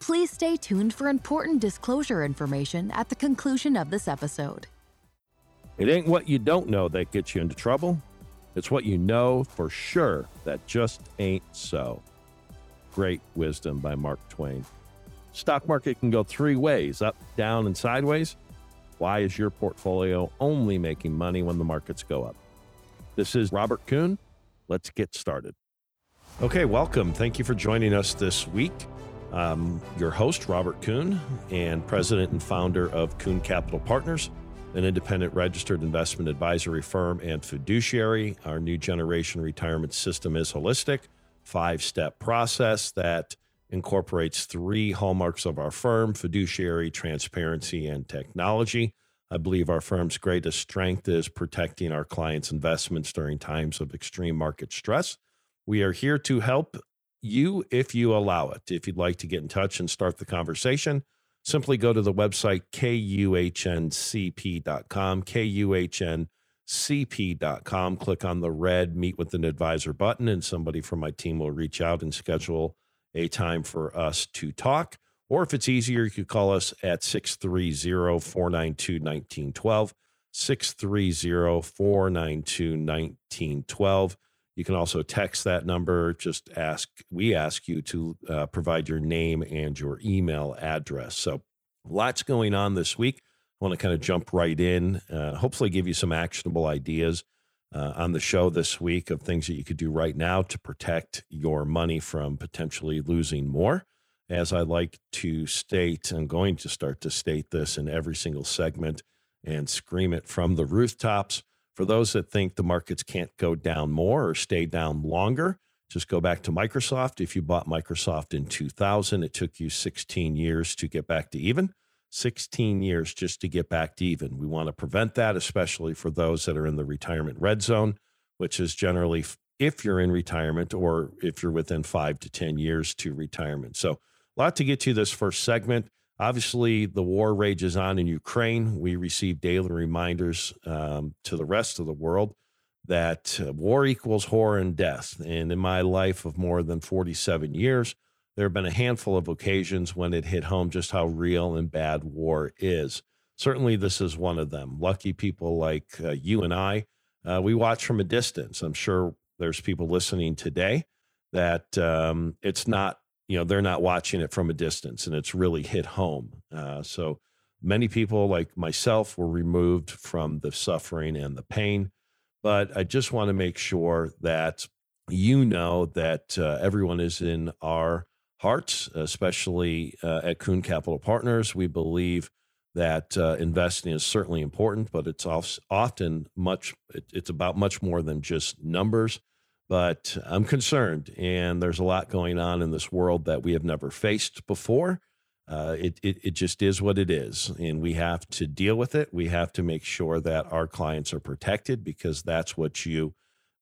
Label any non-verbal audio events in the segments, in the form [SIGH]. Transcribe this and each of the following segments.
Please stay tuned for important disclosure information at the conclusion of this episode. It ain't what you don't know that gets you into trouble. It's what you know for sure that just ain't so. Great wisdom by Mark Twain. Stock market can go three ways up, down, and sideways. Why is your portfolio only making money when the markets go up? This is Robert Kuhn. Let's get started. Okay, welcome. Thank you for joining us this week. I'm your host, Robert Kuhn, and president and founder of Kuhn Capital Partners, an independent registered investment advisory firm and fiduciary. Our new generation retirement system is holistic, five step process that incorporates three hallmarks of our firm fiduciary, transparency, and technology. I believe our firm's greatest strength is protecting our clients' investments during times of extreme market stress. We are here to help you if you allow it. If you'd like to get in touch and start the conversation, simply go to the website kuhncp.com, kuhncp.com, click on the red meet with an advisor button, and somebody from my team will reach out and schedule a time for us to talk. Or if it's easier, you could call us at 630 492 1912. 630 492 1912. You can also text that number. Just ask, we ask you to uh, provide your name and your email address. So, lots going on this week. I want to kind of jump right in, uh, hopefully, give you some actionable ideas uh, on the show this week of things that you could do right now to protect your money from potentially losing more. As I like to state, I'm going to start to state this in every single segment and scream it from the rooftops. For those that think the markets can't go down more or stay down longer, just go back to Microsoft. If you bought Microsoft in 2000, it took you 16 years to get back to even. 16 years just to get back to even. We want to prevent that, especially for those that are in the retirement red zone, which is generally if you're in retirement or if you're within five to 10 years to retirement. So, a lot to get to this first segment. Obviously, the war rages on in Ukraine. We receive daily reminders um, to the rest of the world that uh, war equals horror and death. And in my life of more than 47 years, there have been a handful of occasions when it hit home just how real and bad war is. Certainly, this is one of them. Lucky people like uh, you and I, uh, we watch from a distance. I'm sure there's people listening today that um, it's not you know they're not watching it from a distance and it's really hit home uh, so many people like myself were removed from the suffering and the pain but i just want to make sure that you know that uh, everyone is in our hearts especially uh, at Kuhn capital partners. We believe that uh, investing is certainly important but it's often much it's about much more than just numbers but I'm concerned, and there's a lot going on in this world that we have never faced before. Uh, it, it, it just is what it is, and we have to deal with it. We have to make sure that our clients are protected because that's what you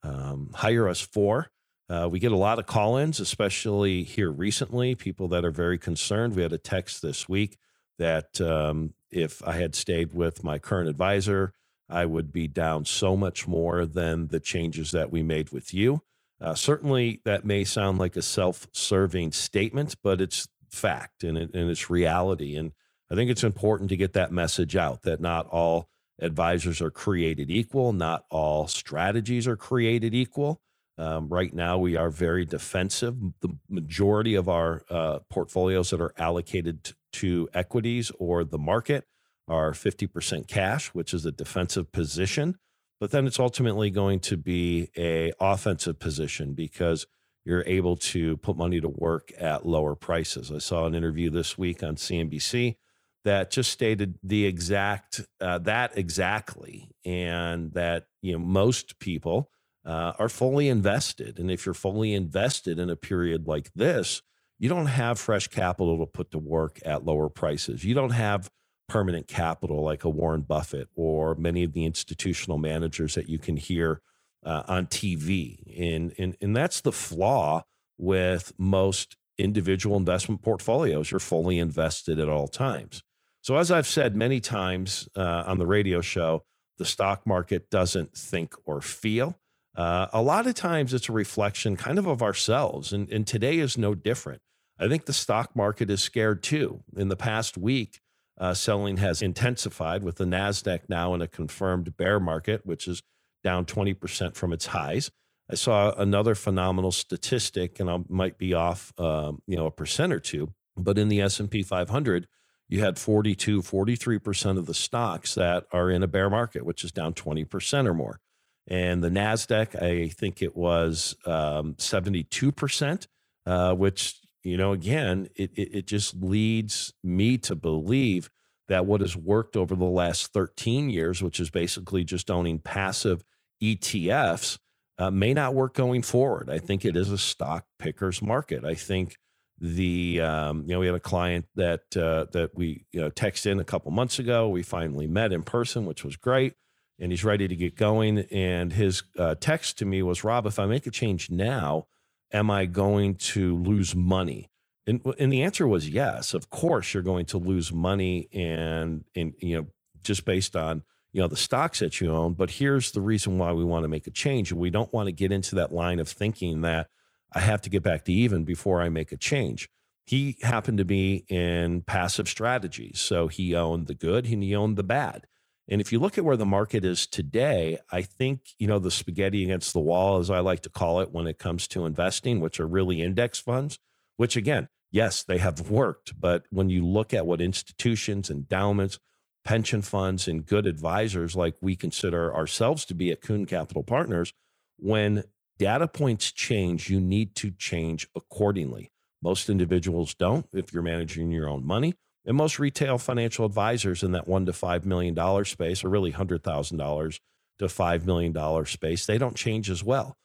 um, hire us for. Uh, we get a lot of call ins, especially here recently, people that are very concerned. We had a text this week that um, if I had stayed with my current advisor, I would be down so much more than the changes that we made with you. Uh, certainly, that may sound like a self serving statement, but it's fact and, it, and it's reality. And I think it's important to get that message out that not all advisors are created equal, not all strategies are created equal. Um, right now, we are very defensive. The majority of our uh, portfolios that are allocated to equities or the market are 50% cash, which is a defensive position, but then it's ultimately going to be a offensive position because you're able to put money to work at lower prices. I saw an interview this week on CNBC that just stated the exact uh, that exactly, and that you know most people uh, are fully invested, and if you're fully invested in a period like this, you don't have fresh capital to put to work at lower prices. You don't have permanent capital like a Warren Buffett or many of the institutional managers that you can hear uh, on TV. And, and, and that's the flaw with most individual investment portfolios. You're fully invested at all times. So, as I've said many times uh, on the radio show, the stock market doesn't think or feel. Uh, a lot of times it's a reflection kind of of ourselves. And, and today is no different. I think the stock market is scared too. In the past week, uh, selling has intensified with the NASDAQ now in a confirmed bear market, which is down 20% from its highs. I saw another phenomenal statistic, and I might be off, um, you know, a percent or two, but in the S&P 500, you had 42, 43% of the stocks that are in a bear market, which is down 20% or more. And the NASDAQ, I think it was um, 72%, uh, which, you know, again, it, it, it just leads me to believe that what has worked over the last 13 years, which is basically just owning passive ETFs, uh, may not work going forward. I think it is a stock picker's market. I think the um, you know we had a client that uh, that we you know texted in a couple months ago. We finally met in person, which was great, and he's ready to get going. And his uh, text to me was, "Rob, if I make a change now, am I going to lose money?" And, and the answer was yes. Of course, you're going to lose money, and and you know just based on you know the stocks that you own. But here's the reason why we want to make a change, and we don't want to get into that line of thinking that I have to get back to even before I make a change. He happened to be in passive strategies. So he owned the good and he owned the bad. And if you look at where the market is today, I think, you know, the spaghetti against the wall, as I like to call it when it comes to investing, which are really index funds, which again, yes, they have worked. But when you look at what institutions, endowments, pension funds, and good advisors like we consider ourselves to be at Kuhn Capital Partners, when data points change, you need to change accordingly. Most individuals don't if you're managing your own money. And most retail financial advisors in that one to five million dollar space, or really hundred thousand dollars to five million dollar space, they don't change as well.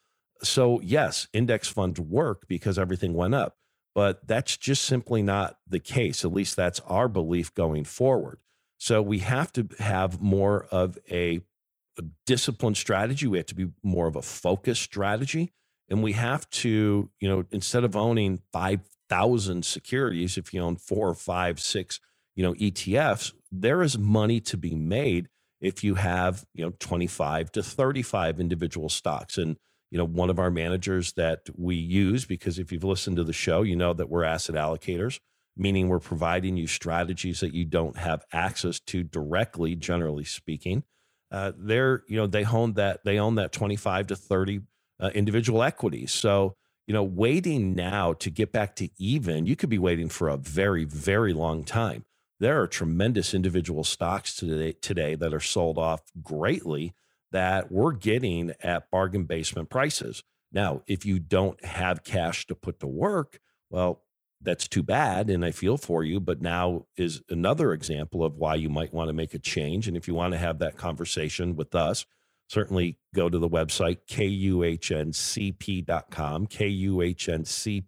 So yes, index funds work because everything went up, but that's just simply not the case. At least that's our belief going forward. So we have to have more of a a disciplined strategy. We have to be more of a focused strategy. And we have to, you know, instead of owning 5,000 securities, if you own four or five, six, you know, ETFs, there is money to be made if you have, you know, 25 to 35 individual stocks. And, you know, one of our managers that we use, because if you've listened to the show, you know that we're asset allocators, meaning we're providing you strategies that you don't have access to directly, generally speaking uh, they're you know they own that they own that 25 to 30 uh, individual equities so you know waiting now to get back to even you could be waiting for a very very long time there are tremendous individual stocks today today that are sold off greatly that we're getting at bargain basement prices now if you don't have cash to put to work well that's too bad and I feel for you. But now is another example of why you might want to make a change. And if you want to have that conversation with us, certainly go to the website, kuhncp.com, kuhncp.com.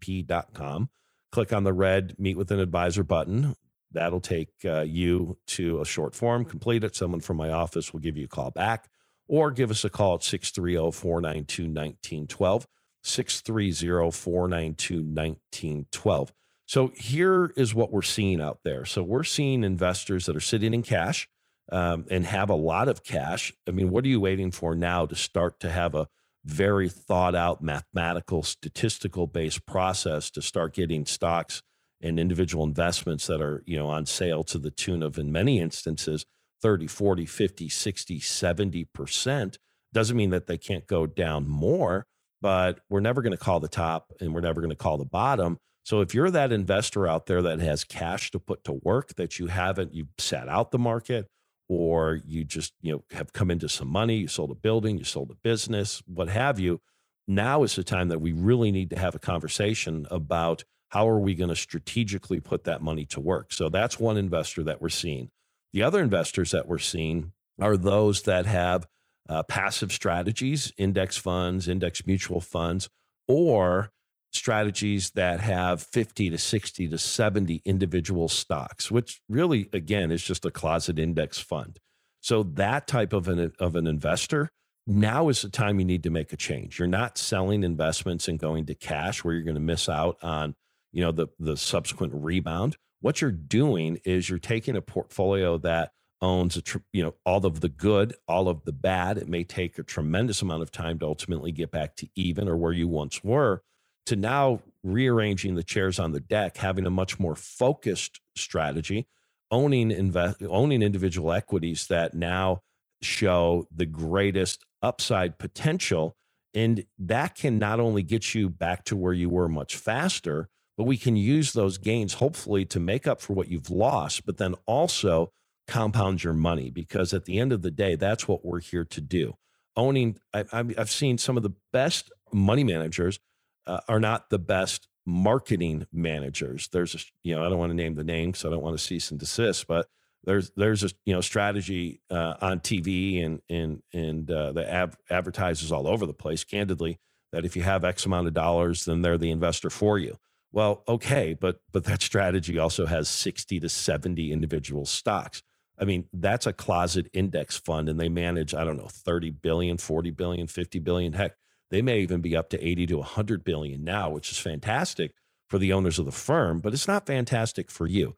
Click on the red Meet with an Advisor button. That'll take uh, you to a short form, complete it. Someone from my office will give you a call back or give us a call at 630 492 1912. 630 492 1912. So here is what we're seeing out there. So we're seeing investors that are sitting in cash um, and have a lot of cash. I mean, what are you waiting for now to start to have a very thought out mathematical, statistical based process to start getting stocks and individual investments that are, you know, on sale to the tune of, in many instances, 30, 40, 50, 60, 70%. Doesn't mean that they can't go down more, but we're never going to call the top and we're never going to call the bottom so if you're that investor out there that has cash to put to work that you haven't, you've sat out the market or you just, you know, have come into some money, you sold a building, you sold a business, what have you, now is the time that we really need to have a conversation about how are we going to strategically put that money to work. So that's one investor that we're seeing. The other investors that we're seeing are those that have uh, passive strategies, index funds, index mutual funds, or strategies that have 50 to 60 to 70 individual stocks, which really, again, is just a closet index fund. So that type of an, of an investor, now is the time you need to make a change. You're not selling investments and going to cash where you're going to miss out on, you know, the, the subsequent rebound. What you're doing is you're taking a portfolio that owns a tr- you know all of the good all of the bad it may take a tremendous amount of time to ultimately get back to even or where you once were to now rearranging the chairs on the deck, having a much more focused strategy, owning invest, owning individual equities that now show the greatest upside potential. And that can not only get you back to where you were much faster, but we can use those gains hopefully to make up for what you've lost, but then also compound your money because at the end of the day, that's what we're here to do. Owning, I, have seen some of the best money managers uh, are not the best marketing managers. There's a, you know, I don't want to name the name because I don't want to cease and desist, but there's there's a you know strategy uh, on TV and and and uh, the ad- advertisers all over the place. Candidly, that if you have X amount of dollars, then they're the investor for you. Well, okay, but but that strategy also has 60 to 70 individual stocks. I mean, that's a closet index fund and they manage, I don't know, 30 billion, 40 billion, 50 billion. Heck, they may even be up to 80 to 100 billion now, which is fantastic for the owners of the firm, but it's not fantastic for you.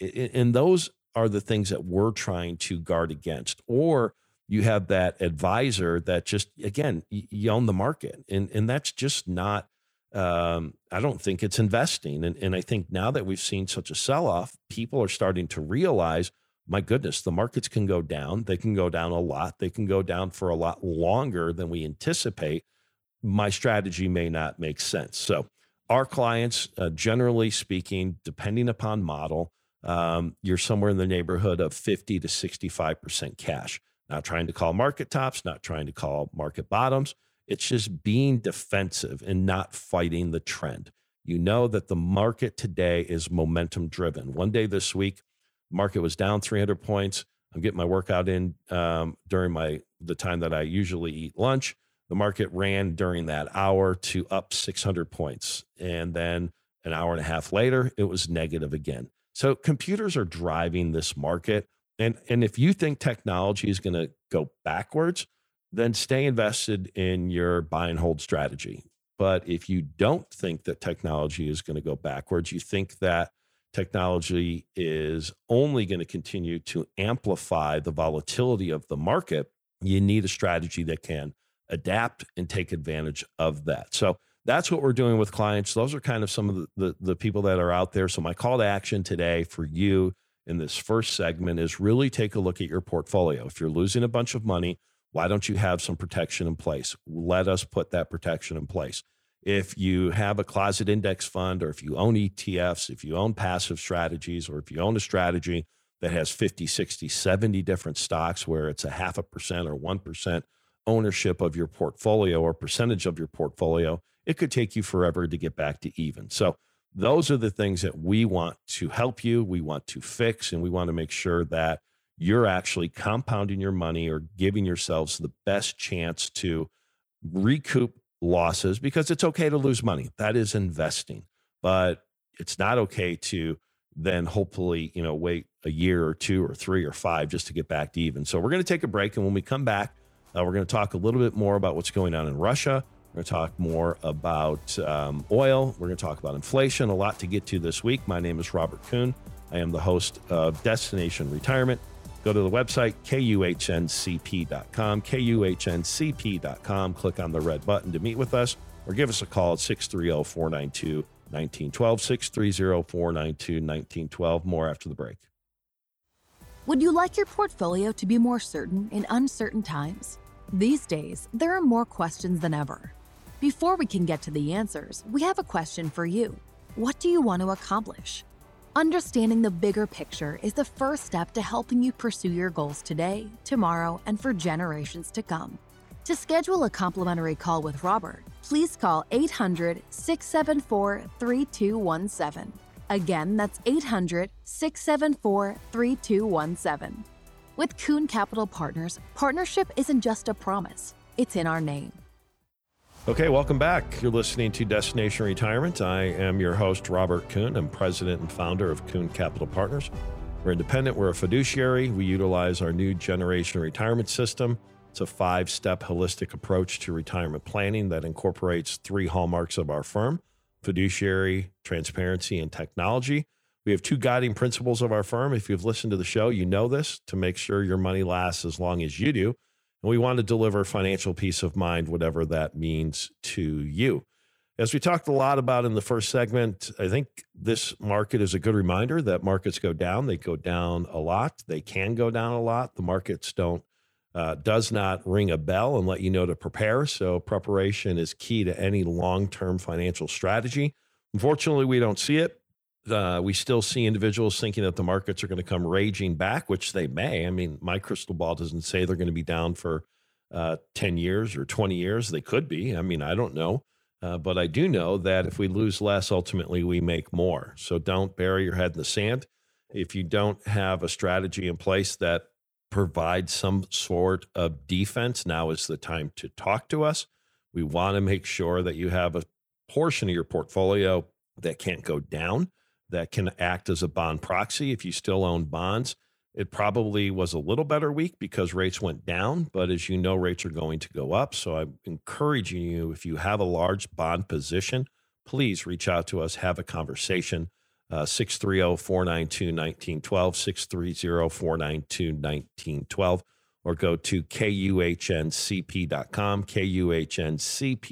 And those are the things that we're trying to guard against. Or you have that advisor that just, again, you own the market. And, and that's just not, um, I don't think it's investing. And, and I think now that we've seen such a sell off, people are starting to realize my goodness, the markets can go down. They can go down a lot. They can go down for a lot longer than we anticipate. My strategy may not make sense. So, our clients, uh, generally speaking, depending upon model, um, you're somewhere in the neighborhood of 50 to 65% cash. Not trying to call market tops, not trying to call market bottoms. It's just being defensive and not fighting the trend. You know that the market today is momentum driven. One day this week, Market was down 300 points. I'm getting my workout in um, during my the time that I usually eat lunch. The market ran during that hour to up 600 points, and then an hour and a half later, it was negative again. So computers are driving this market, and and if you think technology is going to go backwards, then stay invested in your buy and hold strategy. But if you don't think that technology is going to go backwards, you think that technology is only going to continue to amplify the volatility of the market, you need a strategy that can adapt and take advantage of that. So that's what we're doing with clients. Those are kind of some of the, the, the, people that are out there. So my call to action today for you in this first segment is really take a look at your portfolio. If you're losing a bunch of money, why don't you have some protection in place? Let us put that protection in place if you have a closet index fund or if you own ETFs, if you own passive strategies, or if you own a strategy that has 50, 60, 70 different stocks where it's a half a percent or 1% ownership of your portfolio or percentage of your portfolio, it could take you forever to get back to even. So, those are the things that we want to help you, we want to fix, and we want to make sure that you're actually compounding your money or giving yourselves the best chance to recoup losses because it's okay to lose money. That is investing. But it's not okay to then hopefully, you know, wait a year or two or three or five just to get back to even. So we're going to take a break. And when we come back, uh, we're going to talk a little bit more about what's going on in Russia. We're going to talk more about um, oil. We're going to talk about inflation, a lot to get to this week. My name is Robert Kuhn. I am the host of Destination Retirement. Go to the website, kuhncp.com, kuhncp.com. Click on the red button to meet with us or give us a call at 630 492 1912, 630 492 1912. More after the break. Would you like your portfolio to be more certain in uncertain times? These days, there are more questions than ever. Before we can get to the answers, we have a question for you. What do you want to accomplish? Understanding the bigger picture is the first step to helping you pursue your goals today, tomorrow, and for generations to come. To schedule a complimentary call with Robert, please call 800 674 3217. Again, that's 800 674 3217. With Kuhn Capital Partners, partnership isn't just a promise, it's in our name. Okay, welcome back. You're listening to Destination Retirement. I am your host, Robert Kuhn. I'm president and founder of Kuhn Capital Partners. We're independent, we're a fiduciary. We utilize our new generation retirement system. It's a five step holistic approach to retirement planning that incorporates three hallmarks of our firm fiduciary, transparency, and technology. We have two guiding principles of our firm. If you've listened to the show, you know this to make sure your money lasts as long as you do. And we want to deliver financial peace of mind, whatever that means to you. As we talked a lot about in the first segment, I think this market is a good reminder that markets go down. They go down a lot. They can go down a lot. The markets don't uh, does not ring a bell and let you know to prepare. So preparation is key to any long-term financial strategy. Unfortunately, we don't see it. Uh, we still see individuals thinking that the markets are going to come raging back, which they may. I mean, my crystal ball doesn't say they're going to be down for uh, 10 years or 20 years. They could be. I mean, I don't know. Uh, but I do know that if we lose less, ultimately we make more. So don't bury your head in the sand. If you don't have a strategy in place that provides some sort of defense, now is the time to talk to us. We want to make sure that you have a portion of your portfolio that can't go down, that can act as a bond proxy. If you still own bonds, it probably was a little better week because rates went down, but as you know, rates are going to go up. So I'm encouraging you, if you have a large bond position, please reach out to us, have a conversation. Uh, 630 492 1912, 630 492 1912, or go to kuhncp.com, kuhncp.com.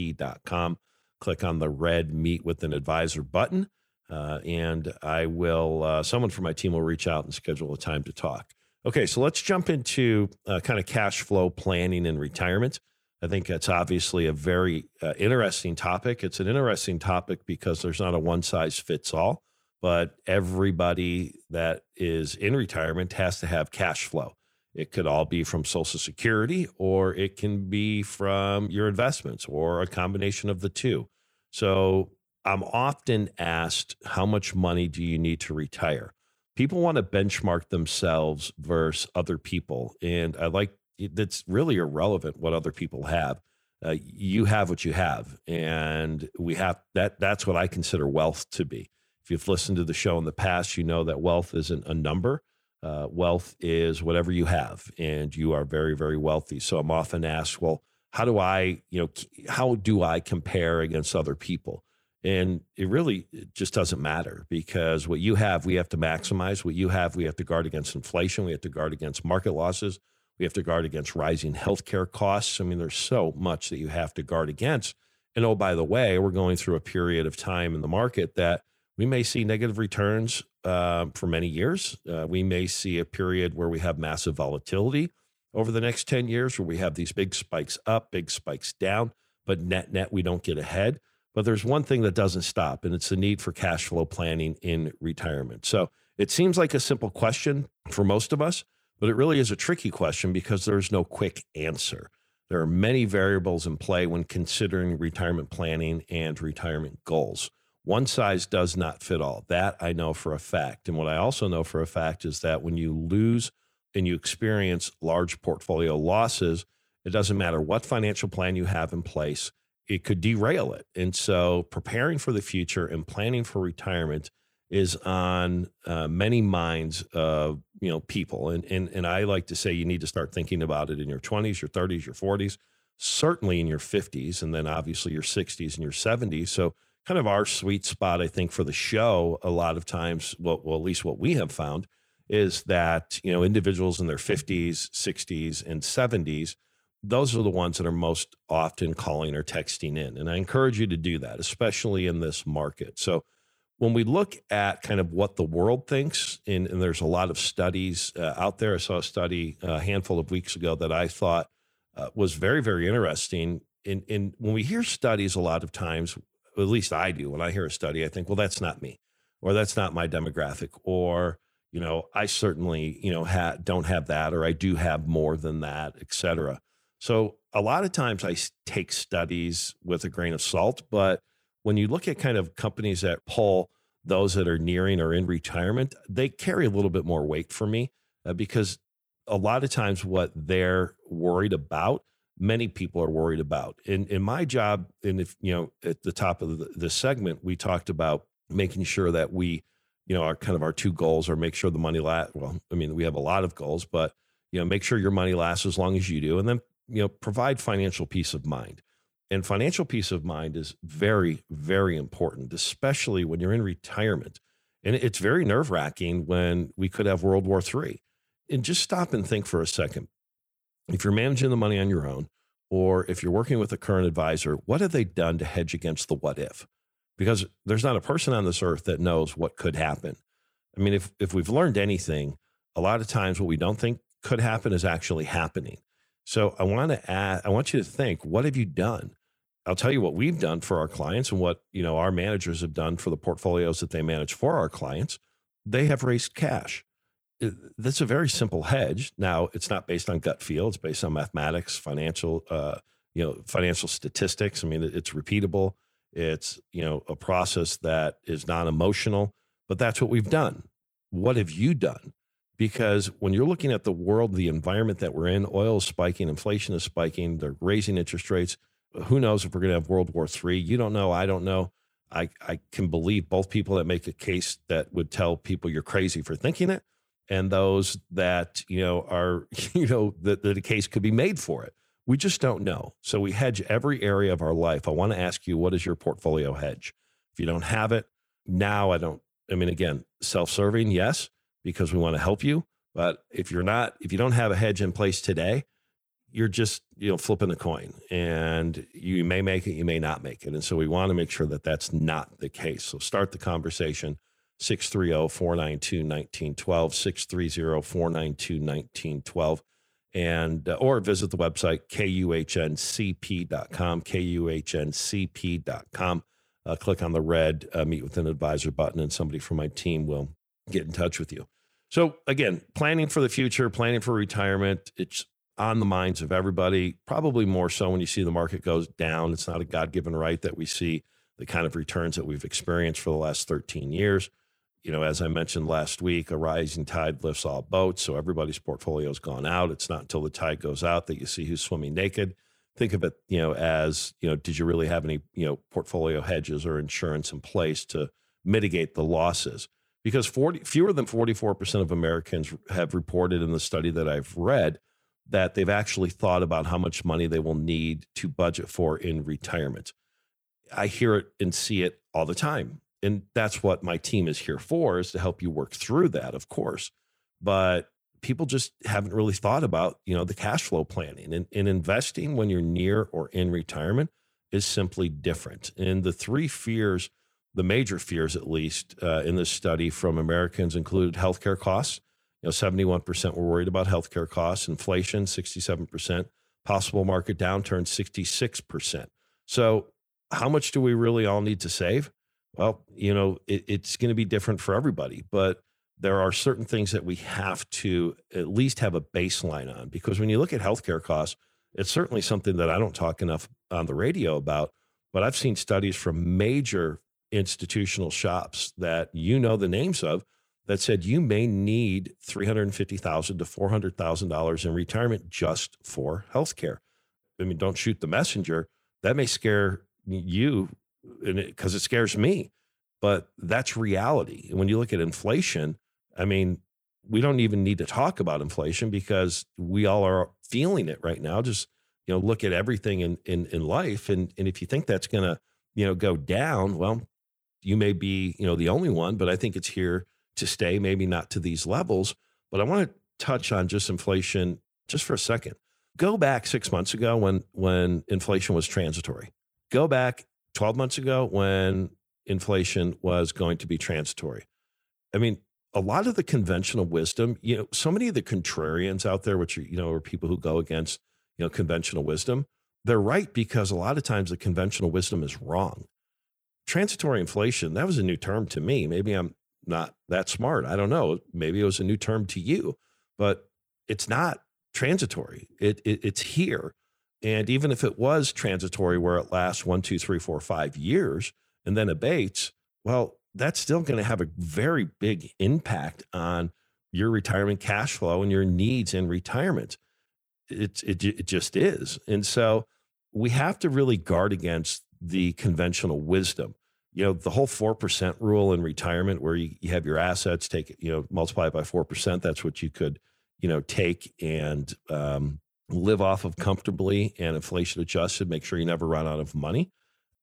Click on the red Meet with an Advisor button uh, and I will, uh, someone from my team will reach out and schedule a time to talk. Okay, so let's jump into uh, kind of cash flow planning and retirement. I think that's obviously a very uh, interesting topic. It's an interesting topic because there's not a one size fits all, but everybody that is in retirement has to have cash flow. It could all be from Social Security, or it can be from your investments, or a combination of the two. So I'm often asked, how much money do you need to retire? People want to benchmark themselves versus other people. And I like that's really irrelevant what other people have. Uh, you have what you have. And we have that. That's what I consider wealth to be. If you've listened to the show in the past, you know that wealth isn't a number. Uh, wealth is whatever you have, and you are very, very wealthy. So I'm often asked, well, how do I, you know, how do I compare against other people? And it really it just doesn't matter because what you have, we have to maximize. What you have, we have to guard against inflation. We have to guard against market losses. We have to guard against rising healthcare costs. I mean, there's so much that you have to guard against. And oh, by the way, we're going through a period of time in the market that we may see negative returns uh, for many years. Uh, we may see a period where we have massive volatility over the next 10 years, where we have these big spikes up, big spikes down, but net net, we don't get ahead. But there's one thing that doesn't stop, and it's the need for cash flow planning in retirement. So it seems like a simple question for most of us, but it really is a tricky question because there's no quick answer. There are many variables in play when considering retirement planning and retirement goals. One size does not fit all. That I know for a fact. And what I also know for a fact is that when you lose and you experience large portfolio losses, it doesn't matter what financial plan you have in place, it could derail it. And so preparing for the future and planning for retirement is on uh, many minds of you know people and, and and I like to say you need to start thinking about it in your 20s your 30s your 40s certainly in your 50s and then obviously your 60s and your 70s so kind of our sweet spot I think for the show a lot of times well, well at least what we have found is that you know individuals in their 50s 60s and 70s those are the ones that are most often calling or texting in. And I encourage you to do that, especially in this market. So when we look at kind of what the world thinks, and, and there's a lot of studies uh, out there. I saw a study a handful of weeks ago that I thought uh, was very, very interesting. And, and when we hear studies, a lot of times, at least I do, when I hear a study, I think, well, that's not me, or that's not my demographic, or you know, I certainly, you know, ha- don't have that, or I do have more than that, etc. So a lot of times I take studies with a grain of salt, but when you look at kind of companies that pull those that are nearing or in retirement, they carry a little bit more weight for me uh, because a lot of times what they're worried about, many people are worried about. In in my job, and if you know, at the top of the, the segment, we talked about making sure that we, you know, our kind of our two goals are make sure the money lasts. Well, I mean, we have a lot of goals, but you know, make sure your money lasts as long as you do, and then you know, provide financial peace of mind. And financial peace of mind is very, very important, especially when you're in retirement. And it's very nerve wracking when we could have World War III. And just stop and think for a second. If you're managing the money on your own, or if you're working with a current advisor, what have they done to hedge against the what if? Because there's not a person on this earth that knows what could happen. I mean, if if we've learned anything, a lot of times what we don't think could happen is actually happening. So I want to add, I want you to think, what have you done? I'll tell you what we've done for our clients and what you know our managers have done for the portfolios that they manage for our clients. They have raised cash. That's a very simple hedge. Now it's not based on gut feel; it's based on mathematics, financial, uh, you know, financial statistics. I mean, it's repeatable. It's you know a process that is non-emotional, but that's what we've done. What have you done? because when you're looking at the world, the environment that we're in, oil is spiking, inflation is spiking, they're raising interest rates. Who knows if we're going to have World War III? You don't know. I don't know. I, I can believe both people that make a case that would tell people you're crazy for thinking it, and those that you know are [LAUGHS] you know that, a case could be made for it. We just don't know. So we hedge every area of our life. I want to ask you, what is your portfolio hedge? If you don't have it now, I don't. I mean, again, self-serving, yes because we want to help you. But if you're not, if you don't have a hedge in place today, you're just you know flipping a coin, and you may make it, you may not make it, and so we want to make sure that that's not the case. So start the conversation. 630-492-1912 630-492-1912 and uh, or visit the website kuhncp.com kuhncp.com uh, click on the red uh, meet with an advisor button and somebody from my team will get in touch with you. So, again, planning for the future, planning for retirement, it's on the minds of everybody, probably more so when you see the market goes down. It's not a God given right that we see the kind of returns that we've experienced for the last 13 years. You know, as I mentioned last week, a rising tide lifts all boats. So everybody's portfolio has gone out. It's not until the tide goes out that you see who's swimming naked. Think of it, you know, as, you know, did you really have any, you know, portfolio hedges or insurance in place to mitigate the losses? because 40, fewer than 44% of Americans have reported in the study that I've read that they've actually thought about how much money they will need to budget for in retirement. I hear it and see it all the time. And that's what my team is here for is to help you work through that, of course. But people just haven't really thought about, you know, the cash flow planning and, and investing when you're near or in retirement is simply different. And the three fears the major fears, at least uh, in this study from Americans, included healthcare costs. You know, 71% were worried about healthcare costs, inflation, 67%, possible market downturn, 66%. So, how much do we really all need to save? Well, you know, it, it's going to be different for everybody, but there are certain things that we have to at least have a baseline on because when you look at healthcare costs, it's certainly something that I don't talk enough on the radio about. But I've seen studies from major institutional shops that you know the names of that said you may need 350,000 to $400,000 in retirement just for healthcare. I mean, don't shoot the messenger. That may scare you because it, scares me, but that's reality. And when you look at inflation, I mean, we don't even need to talk about inflation because we all are feeling it right now. Just, you know, look at everything in, in, in life. And, and if you think that's going to, you know, go down, well, you may be, you know, the only one, but I think it's here to stay, maybe not to these levels. But I want to touch on just inflation just for a second. Go back six months ago when when inflation was transitory. Go back 12 months ago when inflation was going to be transitory. I mean, a lot of the conventional wisdom, you know, so many of the contrarians out there, which are, you know, are people who go against, you know, conventional wisdom, they're right because a lot of times the conventional wisdom is wrong transitory inflation, that was a new term to me. Maybe I'm not that smart. I don't know. Maybe it was a new term to you, but it's not transitory. It, it, it's here. And even if it was transitory, where it lasts one, two, three, four, five years and then abates, well, that's still going to have a very big impact on your retirement cash flow and your needs in retirement. It, it, it just is. And so we have to really guard against the conventional wisdom. You know, the whole 4% rule in retirement where you, you have your assets, take you know, multiply it by 4%. That's what you could, you know, take and um, live off of comfortably and inflation adjusted, make sure you never run out of money.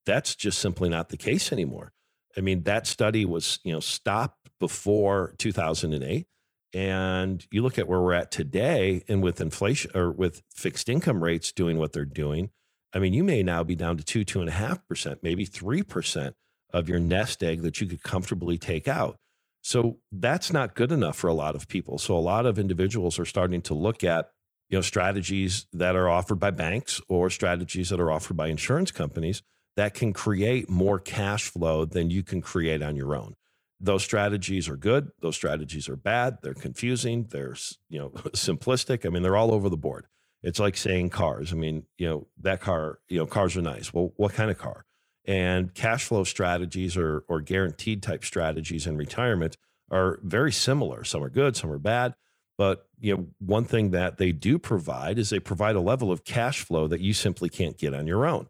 That's just simply not the case anymore. I mean, that study was, you know, stopped before 2008 And you look at where we're at today and with inflation or with fixed income rates doing what they're doing, I mean, you may now be down to two, two and a half percent, maybe three percent of your nest egg that you could comfortably take out. So that's not good enough for a lot of people. So a lot of individuals are starting to look at you know strategies that are offered by banks or strategies that are offered by insurance companies that can create more cash flow than you can create on your own. Those strategies are good. Those strategies are bad. They're confusing. They're you know [LAUGHS] simplistic. I mean they're all over the board. It's like saying cars. I mean you know that car you know cars are nice. Well what kind of car? And cash flow strategies or or guaranteed type strategies in retirement are very similar. Some are good some are bad but you know, one thing that they do provide is they provide a level of cash flow that you simply can't get on your own.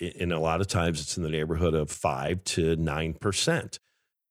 And a lot of times it's in the neighborhood of five to nine percent.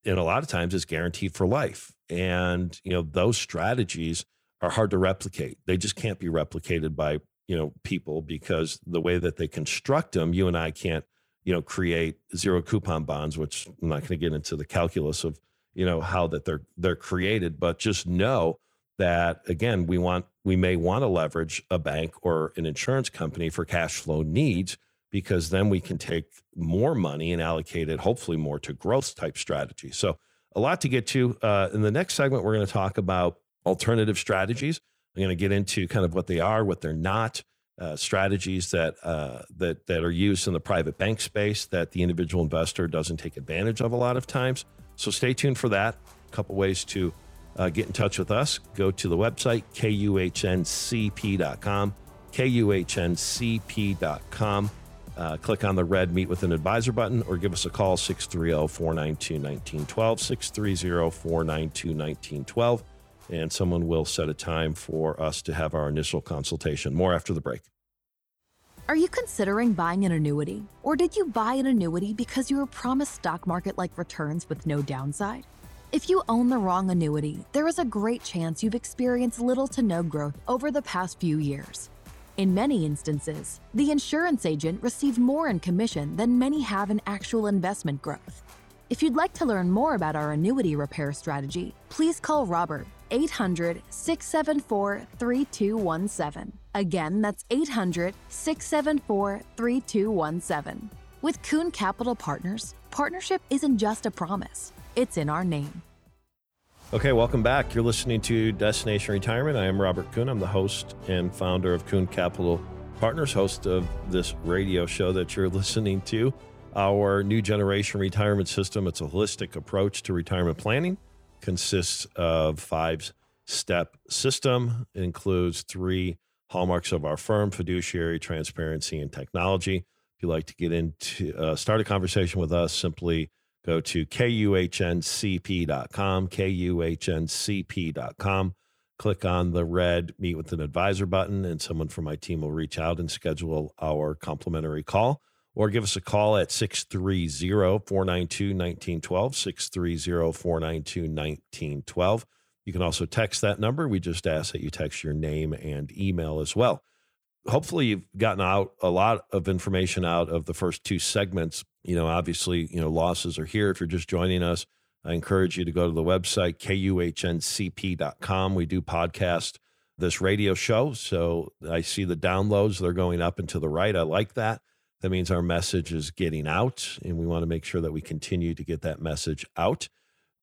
And a lot of times it's guaranteed for life. And you know, those strategies are hard to replicate. They just can't be replicated by, you know, people because the way that they construct them, you and I can't, you know, create zero coupon bonds, which I'm not going to get into the calculus of, you know, how that they're they're created, but just know that again we want we may want to leverage a bank or an insurance company for cash flow needs because then we can take more money and allocate it hopefully more to growth type strategies. So a lot to get to uh, in the next segment we're going to talk about alternative strategies. I'm going to get into kind of what they are what they're not uh, strategies that uh, that that are used in the private bank space that the individual investor doesn't take advantage of a lot of times. So stay tuned for that. A couple ways to uh, get in touch with us, go to the website, kuhncp.com, kuhncp.com. Uh, click on the red Meet with an Advisor button or give us a call, 630 492 1912, 630 492 1912, and someone will set a time for us to have our initial consultation. More after the break. Are you considering buying an annuity? Or did you buy an annuity because you were promised stock market like returns with no downside? If you own the wrong annuity, there is a great chance you've experienced little to no growth over the past few years. In many instances, the insurance agent received more in commission than many have in actual investment growth. If you'd like to learn more about our annuity repair strategy, please call Robert 800 674 3217. Again, that's 800 674 3217. With Kuhn Capital Partners, partnership isn't just a promise it's in our name. Okay, welcome back. You're listening to Destination Retirement. I am Robert Kuhn. I'm the host and founder of Kuhn Capital Partners, host of this radio show that you're [LAUGHS] listening to. Our new generation retirement system, it's a holistic approach to retirement planning, consists of five step system. It includes three hallmarks of our firm, fiduciary, transparency, and technology. If you'd like to get into uh, start a conversation with us, simply go to kuhncp.com, kuhncp.com. Click on the red Meet with an Advisor button, and someone from my team will reach out and schedule our complimentary call. Or give us a call at 630 492 1912, 630 492 1912. You can also text that number. We just ask that you text your name and email as well hopefully you've gotten out a lot of information out of the first two segments. You know, obviously, you know, losses are here. If you're just joining us, I encourage you to go to the website, kuhncp.com. We do podcast this radio show. So I see the downloads, they're going up and to the right. I like that. That means our message is getting out, and we want to make sure that we continue to get that message out.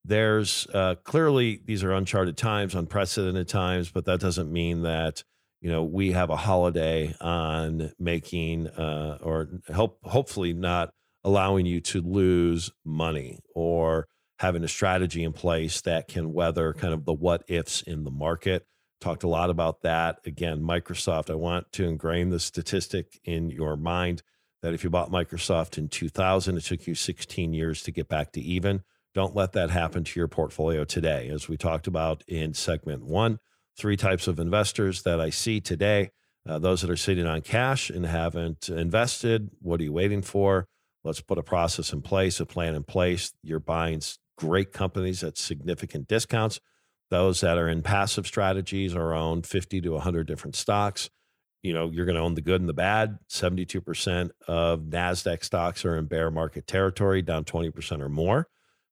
There's uh, clearly, these are uncharted times, unprecedented times, but that doesn't mean that you know we have a holiday on making uh, or help hopefully not allowing you to lose money or having a strategy in place that can weather kind of the what ifs in the market. Talked a lot about that. Again microsoft i want to ingrain the statistic in your mind that if you bought microsoft in 2000 it took you 16 years to get back to even. Don't let that happen to your portfolio today as we talked about in segment one three types of investors that I see today. Uh, those that are sitting on cash and haven't invested. What are you waiting for? Let's put a process in place, a plan in place. You're buying great companies at significant discounts. Those that are in passive strategies are own 50 to 100 different stocks. You know, you're going to own the good and the bad. 72% of NASDAQ stocks are in bear market territory, down 20% or more.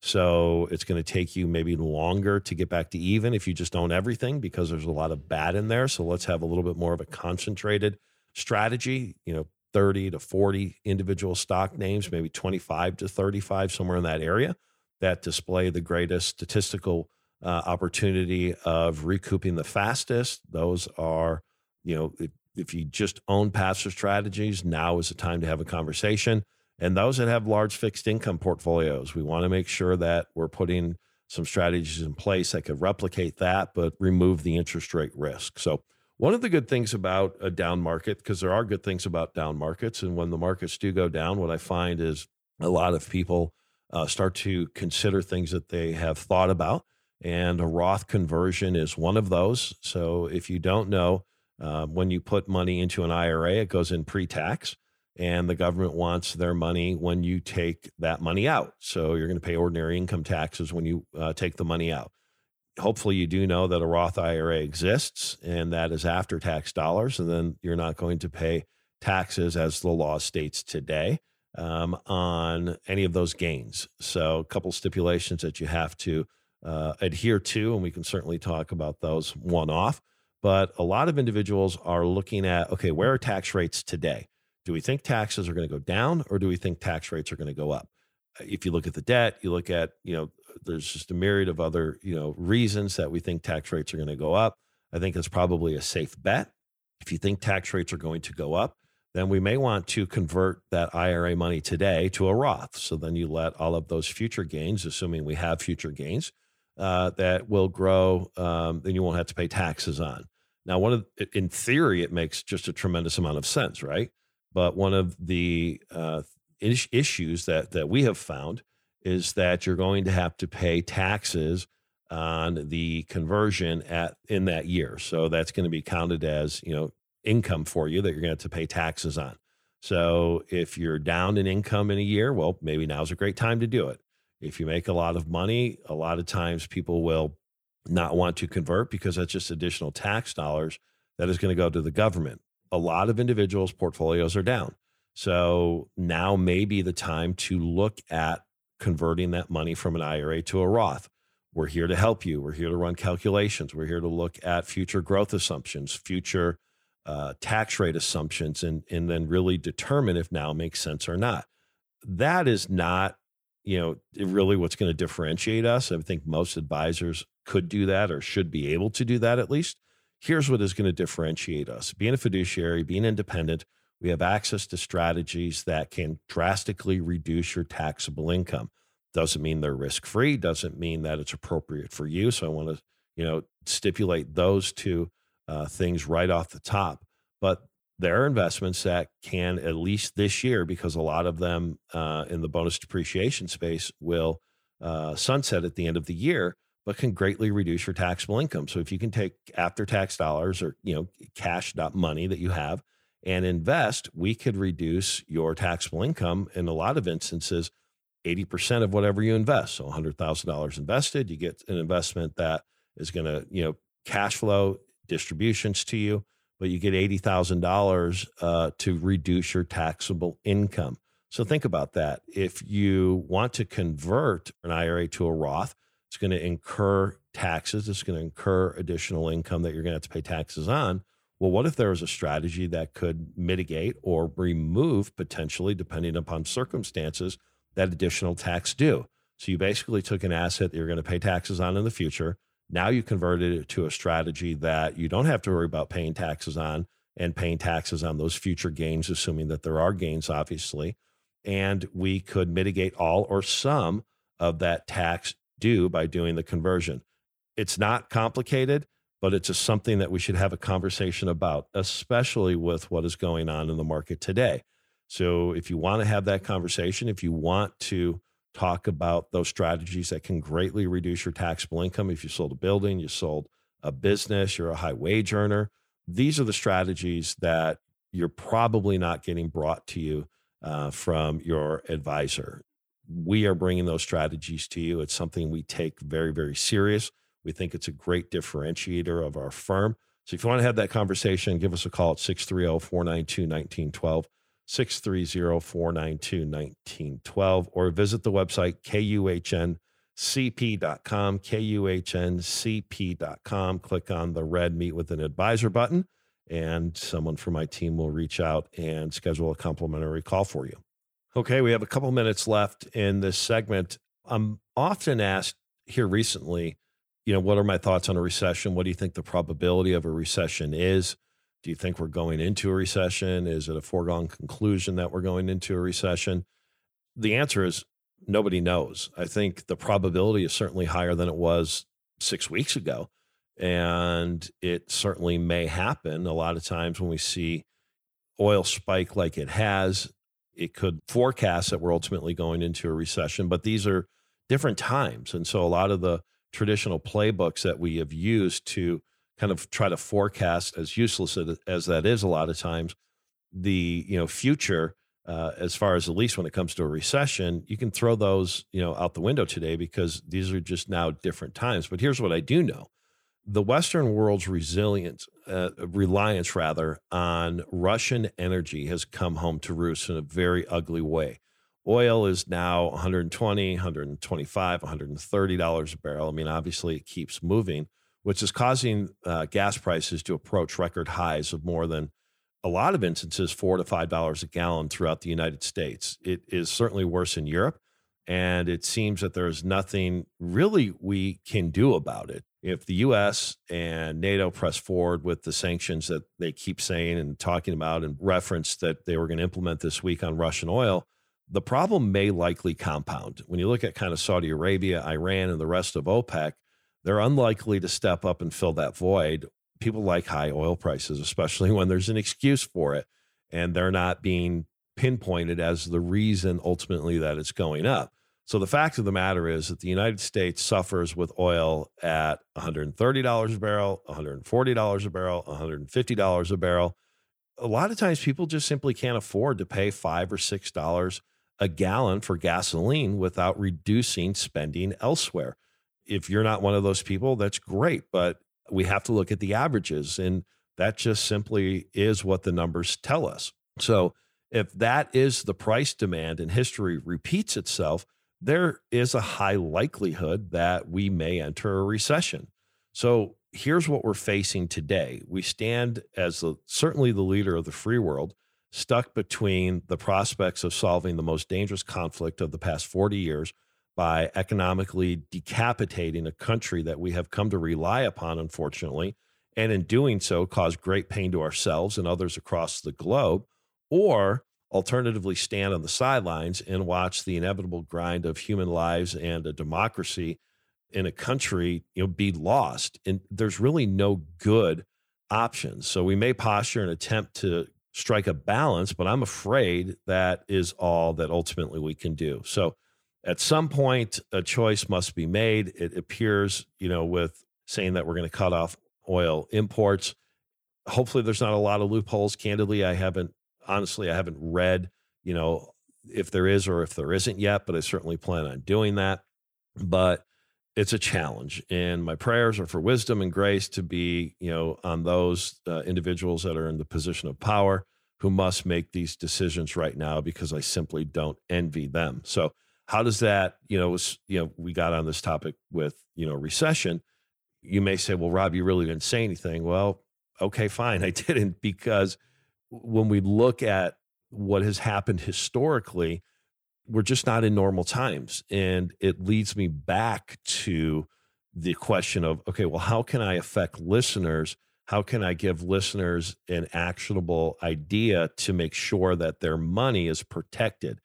So it's going to take you maybe longer to get back to even if you just own everything because there's a lot of bad in there. So let's have a little bit more of a concentrated strategy, you know, 30 to 40 individual stock names, maybe 25 to 35, somewhere in that area that display the greatest statistical uh, opportunity of recouping the fastest. Those are, you know, if, if you just own passive strategies, now is the time to have a conversation. And those that have large fixed income portfolios, we want to make sure that we're putting some strategies in place that could replicate that, but remove the interest rate risk. So, one of the good things about a down market, because there are good things about down markets, and when the markets do go down, what I find is a lot of people uh, start to consider things that they have thought about. And a Roth conversion is one of those. So, if you don't know, uh, when you put money into an IRA, it goes in pre tax and the government wants their money when you take that money out. So you're going to pay ordinary income taxes when you uh, take the money out. Hopefully, you do know that a Roth IRA exists and that is after tax dollars, and then you're not going to pay taxes as the law states today um, on any of those gains. So, a couple stipulations that you have to uh, adhere to, and we can certainly talk about those one off. But a lot of individuals are looking at okay, where are tax rates today? Do we think taxes are going to go down or do we think tax rates are going to go up? If you look at the debt, you look at, you know, there's just a myriad of other, you know, reasons that we think tax rates are going to go up. I think it's probably a safe bet. If you think tax rates are going to go up, then we may want to convert that IRA money today to a Roth. So then you let all of those future gains, assuming we have future gains, uh, that will grow, um, then you won't have to pay taxes on. Now, one of in theory, it makes just a tremendous amount of sense, right? But one of the uh, is- issues that that we have found is that you're going to have to pay taxes on the conversion at in that year. So that's going to be counted as you know income for you that you're going to have to pay taxes on. So if you're down in income in a year, well, maybe now's a great time to do it. If you make a lot of money, a lot of times people will not want to convert because that's just additional tax dollars that is going to go to the government a lot of individuals' portfolios are down. So now may be the time to look at converting that money from an IRA to a Roth. We're here to help you. We're here to run calculations. We're here to look at future growth assumptions, future uh, tax rate assumptions, and, and then really determine if now makes sense or not. That is not, you know, really what's going to differentiate us. I think most advisors could do that or should be able to do that at least here's what is going to differentiate us being a fiduciary, being independent, we have access to strategies that can drastically reduce your taxable income. Doesn't mean they're risk free, doesn't mean that it's appropriate for you. So I want to, you know, stipulate those two uh, things right off the top. But there are investments that can, at least this year, because a lot of them uh, in the bonus depreciation space will uh, sunset at the end of the year but can greatly reduce your taxable income. So if you can take after tax dollars or you know cash money that you have and invest, we could reduce your taxable income in a lot of instances 80% of whatever you invest. So $100,000 invested, you get an investment that is going to, you know, cash flow distributions to you, but you get $80,000 uh, to reduce your taxable income. So think about that. If you want to convert an IRA to a Roth, it's going to incur taxes. It's going to incur additional income that you're going to have to pay taxes on. Well, what if there was a strategy that could mitigate or remove potentially, depending upon circumstances, that additional tax due? So you basically took an asset that you're going to pay taxes on in the future. Now you converted it to a strategy that you don't have to worry about paying taxes on and paying taxes on those future gains, assuming that there are gains, obviously. And we could mitigate all or some of that tax do by doing the conversion. It's not complicated, but it's just something that we should have a conversation about, especially with what is going on in the market today. So, if you want to have that conversation, if you want to talk about those strategies that can greatly reduce your taxable income, if you sold a building, you sold a business, you're a high wage earner, these are the strategies that you're probably not getting brought to you uh, from your advisor we are bringing those strategies to you. It's something we take very, very serious. We think it's a great differentiator of our firm. So if you want to have that conversation, give us a call at 630 492 1912, 630 492 1912, or visit the website, kuhn cp.com, K U H N CP.com. Click on the red Meet with an Advisor button, and someone from my team will reach out and schedule a complimentary call for you. Okay, we have a couple minutes left in this segment. I'm often asked here recently, you know, what are my thoughts on a recession? What do you think the probability of a recession is? Do you think we're going into a recession? Is it a foregone conclusion that we're going into a recession? The answer is nobody knows. I think the probability is certainly higher than it was six weeks ago. And it certainly may happen. A lot of times when we see oil spike like it has, it could forecast that we're ultimately going into a recession. But these are different times. And so a lot of the traditional playbooks that we have used to kind of try to forecast, as useless as that is a lot of times, the you know future uh, as far as at least when it comes to a recession, you can throw those you know out the window today because these are just now different times. But here's what I do know: the Western world's resilience, uh, reliance rather, on Russian energy has come home to roost in a very ugly way. Oil is now 120, 125, 130 dollars a barrel. I mean, obviously, it keeps moving, which is causing uh, gas prices to approach record highs of more than a lot of instances four to five dollars a gallon throughout the United States. It is certainly worse in Europe, and it seems that there is nothing really we can do about it. If the U.S. and NATO press forward with the sanctions that they keep saying and talking about, and reference that they were going to implement this week on Russian oil, the problem may likely compound. When you look at kind of Saudi Arabia, Iran, and the rest of OPEC, they're unlikely to step up and fill that void people like high oil prices, especially when there's an excuse for it and they're not being pinpointed as the reason ultimately that it's going up. So the fact of the matter is that the United States suffers with oil at $130 a barrel, $140 a barrel, $150 a barrel. A lot of times people just simply can't afford to pay 5 or 6 dollars a gallon for gasoline without reducing spending elsewhere. If you're not one of those people, that's great, but we have to look at the averages. And that just simply is what the numbers tell us. So if that is the price demand and history repeats itself, there is a high likelihood that we may enter a recession. So here's what we're facing today. We stand as the, certainly the leader of the free world, stuck between the prospects of solving the most dangerous conflict of the past 40 years by economically decapitating a country that we have come to rely upon, unfortunately, and in doing so, cause great pain to ourselves and others across the globe, or alternatively stand on the sidelines and watch the inevitable grind of human lives and a democracy in a country you know be lost. And there's really no good options so we may posture and attempt to strike a balance but i'm afraid that is all that ultimately we can do. So at some point a choice must be made. It appears you know with saying that we're going to cut off oil imports hopefully there's not a lot of loopholes. Candidly i haven't honestly i haven't read you know if there is or if there isn't yet but i certainly plan on doing that but it's a challenge and my prayers are for wisdom and grace to be you know on those uh, individuals that are in the position of power who must make these decisions right now because i simply don't envy them so how does that, you know, was, you know, we got on this topic with, you know, recession. You may say, well, Rob, you really didn't say anything. Well, okay, fine. [LAUGHS] I didn't because when we look at what has happened historically, we're just not in normal times. And it leads me back to the question of, okay, well, how can I affect listeners? How can I give listeners an actionable idea to make sure that their money is protected?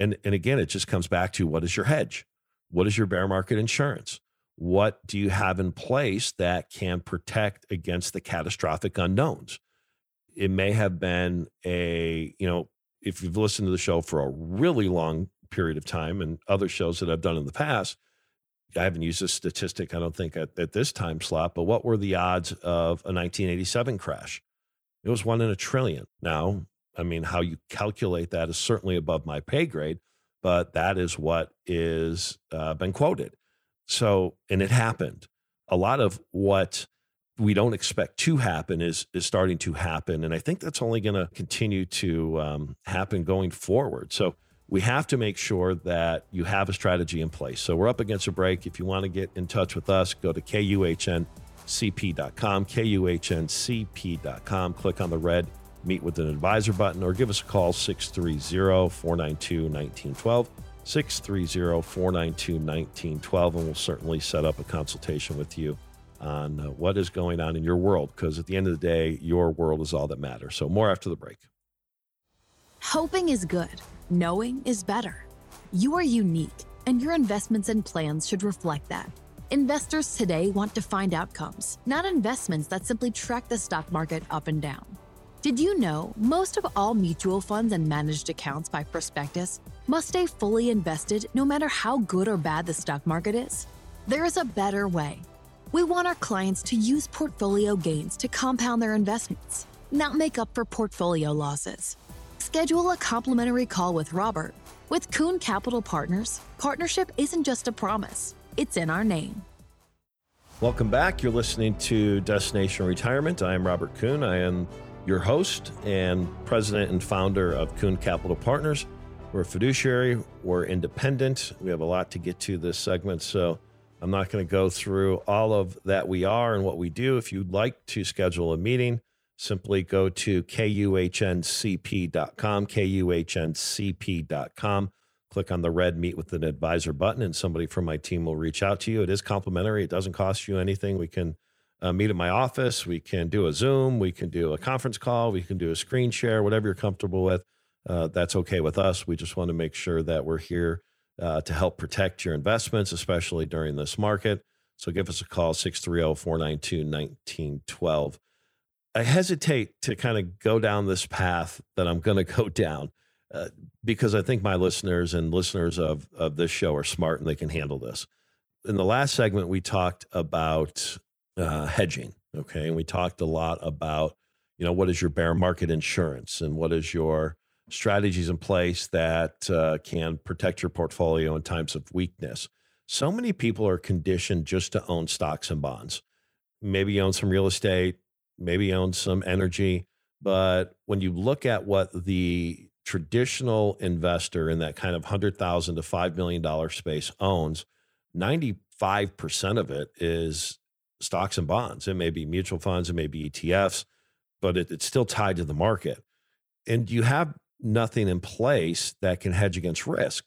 And, and again, it just comes back to what is your hedge? What is your bear market insurance? What do you have in place that can protect against the catastrophic unknowns? It may have been a, you know, if you've listened to the show for a really long period of time and other shows that I've done in the past, I haven't used this statistic, I don't think, at, at this time slot, but what were the odds of a 1987 crash? It was one in a trillion. Now, I mean, how you calculate that is certainly above my pay grade, but that is what is uh, been quoted. So, and it happened. A lot of what we don't expect to happen is is starting to happen, and I think that's only going to continue to um, happen going forward. So, we have to make sure that you have a strategy in place. So we're up against a break. If you want to get in touch with us, go to kuhncp.com, kuhncp.com, click on the red meet with an advisor button, or give us a call 630 492 1912. 630 492 1912, and we'll certainly set up a consultation with you on uh, what is going on in your world because at the end of the day, your world is all that matters. So, more after the break. Hoping is good, knowing is better. You are unique, and your investments and plans should reflect that. Investors today want to find outcomes, not investments that simply track the stock market up and down. Did you know most of all mutual funds and managed accounts by prospectus must stay fully invested no matter how good or bad the stock market is? There is a better way. We want our clients to use portfolio gains to compound their investments, not make up for portfolio losses. Schedule a complimentary call with Robert. With Kuhn Capital Partners, partnership isn't just a promise, it's in our name. Welcome back. You're listening to Destination Retirement. I am Robert Kuhn. I am your host and president and founder of Kuhn Capital Partners. We're a fiduciary, we're independent. We have a lot to get to this segment, so I'm not going to go through all of that we are and what we do. If you'd like to schedule a meeting, simply go to kuhncp.com, kuhncp.com. Click on the red meet with an advisor button, and somebody from my team will reach out to you. It is complimentary, it doesn't cost you anything. We can uh, meet at my office. We can do a Zoom. We can do a conference call. We can do a screen share, whatever you're comfortable with. Uh, that's okay with us. We just want to make sure that we're here uh, to help protect your investments, especially during this market. So give us a call, 630 492 1912. I hesitate to kind of go down this path that I'm going [LAUGHS] to go down uh, because I think my listeners and listeners of, of this show are smart and they can handle this. In the last segment, we talked about uh, hedging. Okay. And we talked a lot about, you know, what is your bear market insurance and what is your strategies in place that uh, can protect your portfolio in times of weakness. So many people are conditioned just to own stocks and bonds. Maybe own some real estate, maybe own some energy. But when you look at what the traditional investor in that kind of 100,000 to $5 million space owns, 95% of it is stocks and bonds. It may be mutual funds, it may be ETFs, but it, it's still tied to the market. And you have nothing in place that can hedge against risk.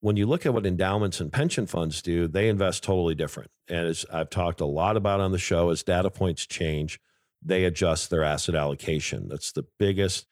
When you look at what endowments and pension funds do, they invest totally different. And as I've talked a lot about on the show, as data points change, they adjust their asset allocation. That's the biggest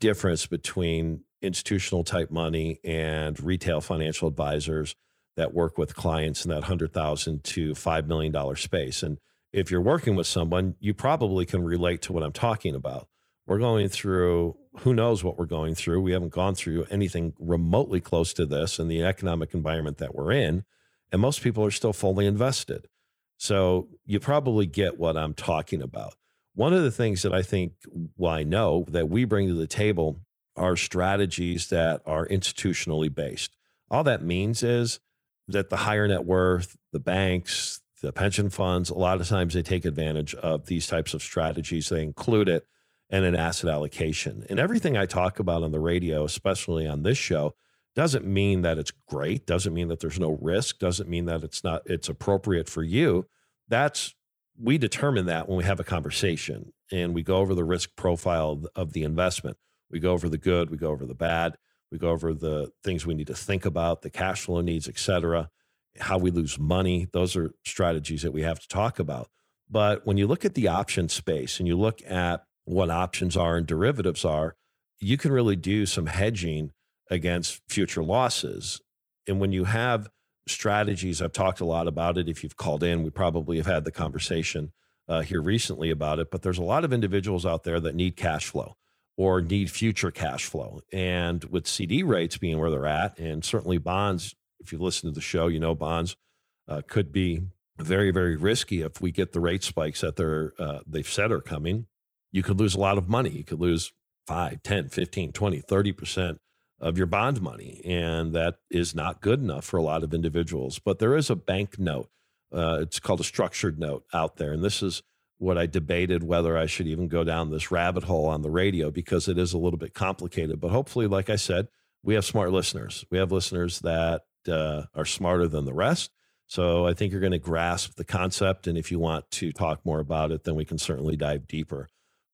difference between institutional type money and retail financial advisors that work with clients in that 100,000 to $5 million space. And if you're working with someone, you probably can relate to what I'm talking about. We're going through who knows what we're going through. We haven't gone through anything remotely close to this in the economic environment that we're in. And most people are still fully invested. So you probably get what I'm talking about. One of the things that I think, well, I know that we bring to the table are strategies that are institutionally based. All that means is that the higher net worth, the banks, the pension funds, a lot of times they take advantage of these types of strategies. They include it in an asset allocation. And everything I talk about on the radio, especially on this show, doesn't mean that it's great, doesn't mean that there's no risk, doesn't mean that it's not it's appropriate for you. That's we determine that when we have a conversation and we go over the risk profile of the investment. We go over the good, we go over the bad, we go over the things we need to think about, the cash flow needs, et cetera how we lose money. Those are strategies that we have to talk about. But when you look at the option space and you look at what options are and derivatives are, you can really do some hedging against future losses. And when you have strategies, I've talked a lot about it. If you've called in, we probably have had the conversation uh, here recently about it. But there's a lot of individuals out there that need cash flow or need future cash flow. And with CD rates being where they're at, and certainly bonds if you listen to the show, you know bonds uh, could be very, very risky if we get the rate spikes that they're, uh, they've said are coming. You could lose a lot of money. You could lose 5, 10, 15, 20, 30% of your bond money. And that is not good enough for a lot of individuals. But there is a bank note. Uh, it's called a structured note out there. And this is what I debated whether I should even go down this rabbit hole on the radio because it is a little bit complicated. But hopefully, like I said, we have smart listeners. We have listeners that uh, are smarter than the rest. So I think you're going to grasp the concept. And if you want to talk more about it, then we can certainly dive deeper.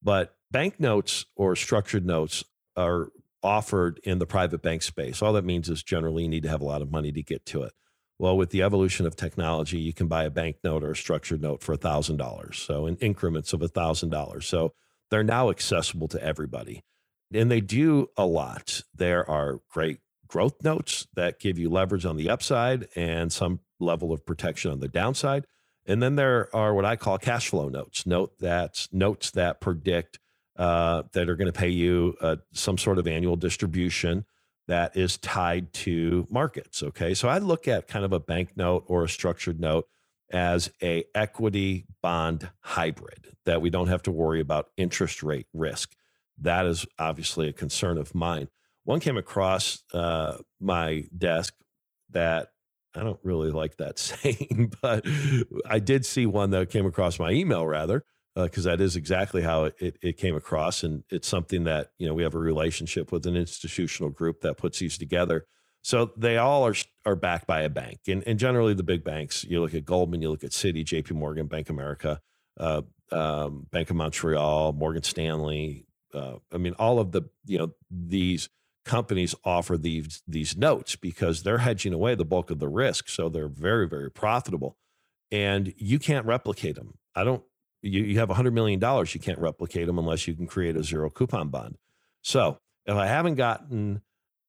But banknotes or structured notes are offered in the private bank space. All that means is generally you need to have a lot of money to get to it. Well, with the evolution of technology, you can buy a banknote or a structured note for $1,000. So in increments of $1,000. So they're now accessible to everybody. And they do a lot. There are great growth notes that give you leverage on the upside and some level of protection on the downside. And then there are what I call cash flow notes, note that notes that predict uh, that are going to pay you uh, some sort of annual distribution that is tied to markets. Okay, so I look at kind of a bank note or a structured note as a equity bond hybrid that we don't have to worry about interest rate risk. That is obviously a concern of mine. One came across uh, my desk that I don't really like that [LAUGHS] saying, but I did see one that came across my email rather, because uh, that is exactly how it, it, came across. And it's something that, you know, we have a relationship with an institutional group that puts these together. So they all are, are backed by a bank. And, and generally the big banks, you look at Goldman, you look at Citi, JP Morgan, Bank America, uh, um, Bank of Montreal, Morgan Stanley. Uh, I mean, all of the, you know, these companies offer these these notes because they're hedging away the bulk of the risk so they're very very profitable and you can't replicate them i don't you, you have $100 million you can't replicate them unless you can create a zero coupon bond. So if i haven't gotten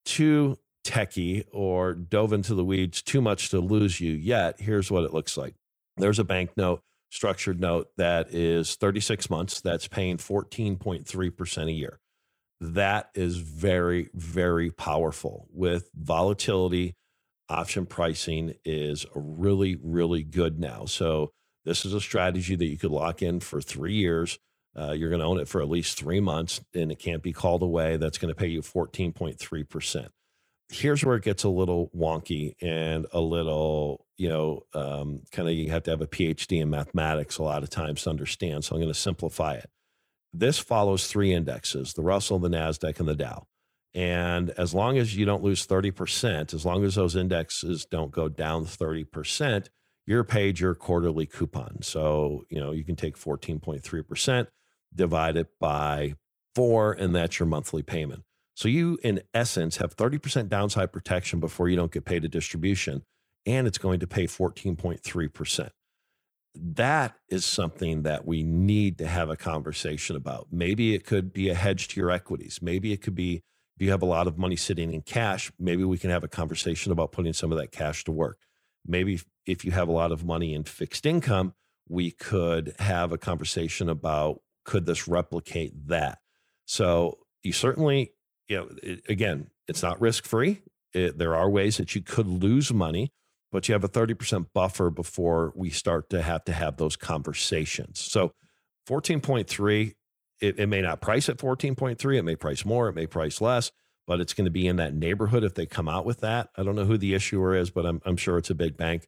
too techie or dove into the weeds too much to lose you yet here's what it looks like. There's a bank note structured note that is 36 months that's paying 14.3% a year that is very, very powerful with volatility. Option pricing is really, really good now. So, this is a strategy that you could lock in for three years. Uh, you're going to own it for at least three months and it can't be called away. That's going to pay you 14.3%. Here's where it gets a little wonky and a little, you know, um, kind of you have to have a PhD in mathematics a lot of times to understand. So I'm going to simplify it. This follows three indexes the Russell, the NASDAQ, and the Dow. And as long as you don't lose 30%, as long as those indexes don't go down 30%, you're paid your quarterly coupon. So, you know, you can take 14.3%, divide it by four, and that's your monthly payment. So you, in essence, have 30% downside protection before you don't get paid a distribution, and it's going to pay 14.3% that is something that we need to have a conversation about. Maybe it could be a hedge to your equities. Maybe it could be if you have a lot of money sitting in cash, maybe we can have a conversation about putting some of that cash to work. Maybe if you have a lot of money in fixed income, we could have a conversation about could this replicate that? So you certainly, you know, it, again, it's not risk free. there are ways that you could lose money but you have a 30% buffer before we start to have to have those conversations. So 14.3, it, it may not price at 14.3, it may price more, it may price less, but it's going to be in that neighborhood if they come out with that. I don't know who the issuer is, but I'm, I'm sure it's a big bank.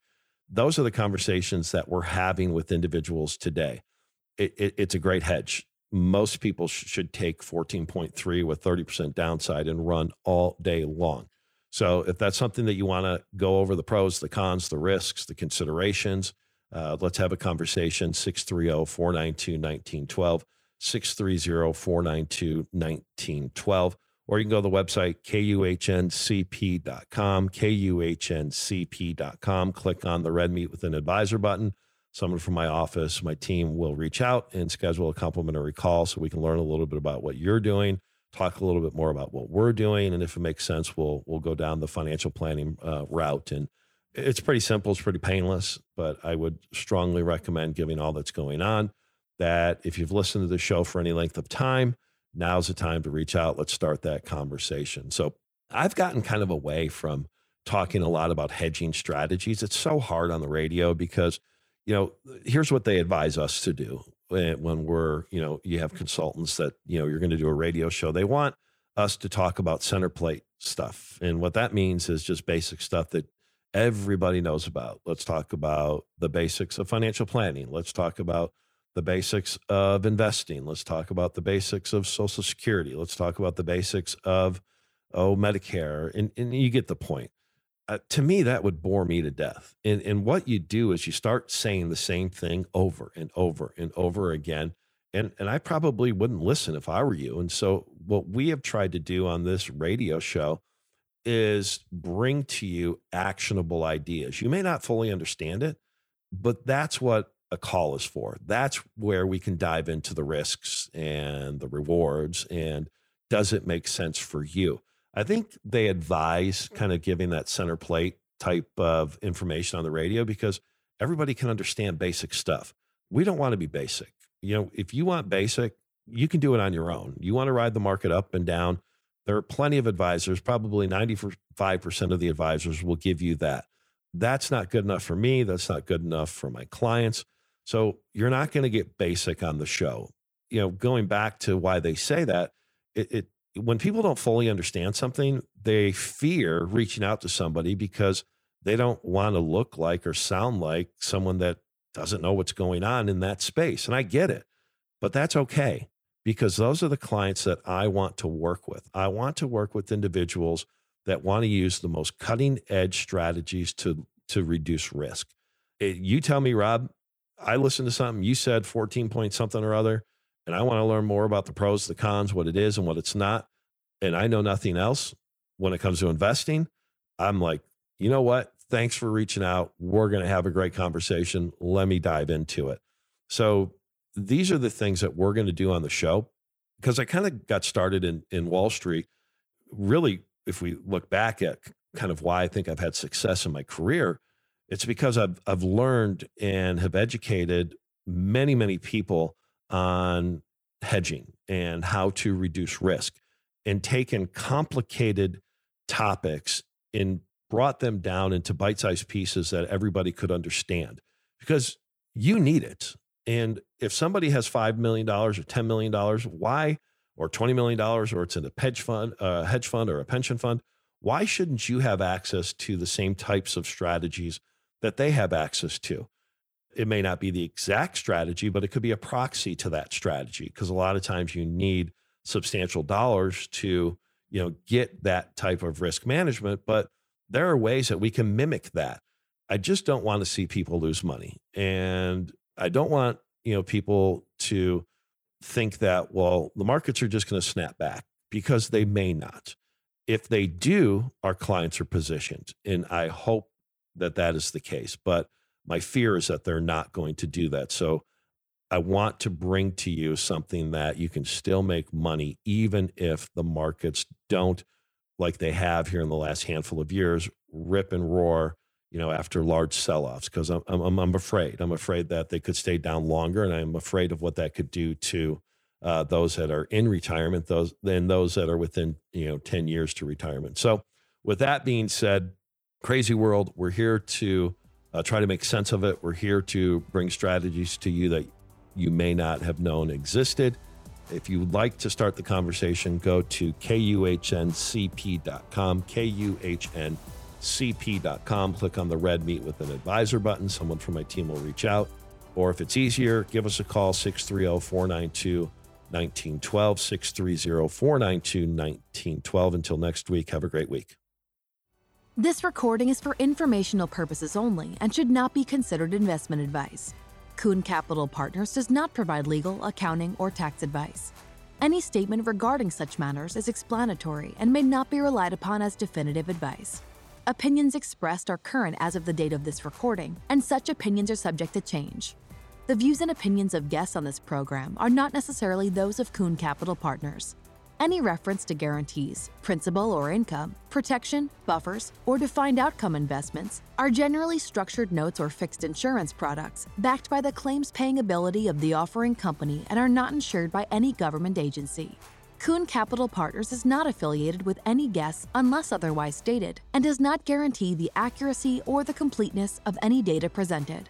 Those are the conversations that we're having with individuals today. It, it, it's a great hedge. Most people sh- should take 14.3 with 30% downside and run all day long. So if that's something that you want to go over the pros, the cons, the risks, the considerations, uh, let's have a conversation 630 492 1912, 630 492 1912. Or you can go to the website, kuhncp.com, kuhncp.com. Click on the red meet with an advisor button. Someone from my office, my team will reach out and schedule a complimentary call so we can learn a little bit about what you're doing talk a little bit more about what we're doing, and if it makes sense, we'll we'll go down the financial planning uh, route. And it's pretty simple, it's pretty painless, but I would strongly recommend, giving all that's going on, that if you've listened to the show for any length of time, now's the time to reach out. Let's start that conversation. So I've gotten kind of away from talking a lot about hedging strategies. It's so hard on the radio because, you know, here's what they advise us to do when we're, you know, you have consultants that, you know, you're going to do a radio show, they want us to talk about center plate stuff. And what that means is just basic stuff that everybody knows about. Let's talk about the basics of financial planning. Let's talk about the basics of investing. Let's talk about the basics of Social Security. Let's talk about the basics of oh, Medicare, and, and you get the point. Uh, to me, that would bore me to death. And, and what you do is you start saying the same thing over and over and over again. And, and I probably wouldn't listen if I were you. And so, what we have tried to do on this radio show is bring to you actionable ideas. You may not fully understand it, but that's what a call is for. That's where we can dive into the risks and the rewards and does it make sense for you? I think they advise kind of giving that center plate type of information on the radio because everybody can understand basic stuff. We don't want to be basic. You know, if you want basic, you can do it on your own. You want to ride the market up and down. There are plenty of advisors, probably 95% of the advisors will give you that. That's not good enough for me. That's not good enough for my clients. So you're not going to get basic on the show. You know, going back to why they say that, it, it when people don't fully understand something, they fear reaching out to somebody because they don't want to look like or sound like someone that doesn't know what's going on in that space. And I get it, but that's okay because those are the clients that I want to work with. I want to work with individuals that want to use the most cutting edge strategies to, to reduce risk. It, you tell me, Rob, I listened to something you said 14 point something or other and I want to learn more about the pros, the cons, what it is and what it's not, and I know nothing else when it comes to investing, I'm like, you know what? Thanks for reaching out. We're going to have a great conversation. Let me dive into it. So these are the things that we're going to do on the show because I kind of got started in in Wall Street. Really, if we look back at kind of why I think I've had success in my career, it's because I've I've learned and have educated many many people on hedging and how to reduce risk and taken complicated topics and brought them down into bite-sized pieces that everybody could understand because you need it. And if somebody has $5 million or $10 million, why, or $20 million, or it's in a hedge fund, a hedge fund or a pension fund, why shouldn't you have access to the same types of strategies that they have access to? It may not be the exact strategy, but it could be a proxy to that strategy because a lot of times you need substantial dollars to you know get that type of risk management but there are ways that we can mimic that. I just don't want to see people lose money and i don't want you know people to think that well the markets are just going to snap back because they may not. If they do our clients are positioned and i hope that that is the case but my fear is that they're not going to do that. So I want to bring to you something that you can still make money, even if the markets don't, like they have here in the last handful of years, rip and roar, you know, after large sell-offs. Because I'm, I'm, I'm afraid, I'm afraid that they could stay down longer, and I'm afraid of what that could do to uh, those that are in retirement, those than those that are within you know 10 years to retirement. So, with that being said, crazy world, we're here to uh, try to make sense of it. We're here to bring strategies to you that you may not have known existed. If you'd like to start the conversation, go to kuhncp.com, kuhncp.com. Click on the red Meet with an Advisor button. Someone from my team will reach out. Or if it's easier, give us a call 630 492 1912, 630 492 1912. Until next week, have a great week. This recording is for informational purposes only and should not be considered investment advice. Kuhn Capital Partners does not provide legal, accounting, or tax advice. Any statement regarding such matters is explanatory and may not be relied upon as definitive advice. Opinions expressed are current as of the date of this recording, and such opinions are subject to change. The views and opinions of guests on this program are not necessarily those of Kuhn Capital Partners. Any reference to guarantees, principal or income, protection, buffers, or defined outcome investments are generally structured notes or fixed insurance products backed by the claims paying ability of the offering company and are not insured by any government agency. Kuhn Capital Partners is not affiliated with any guests unless otherwise stated and does not guarantee the accuracy or the completeness of any data presented.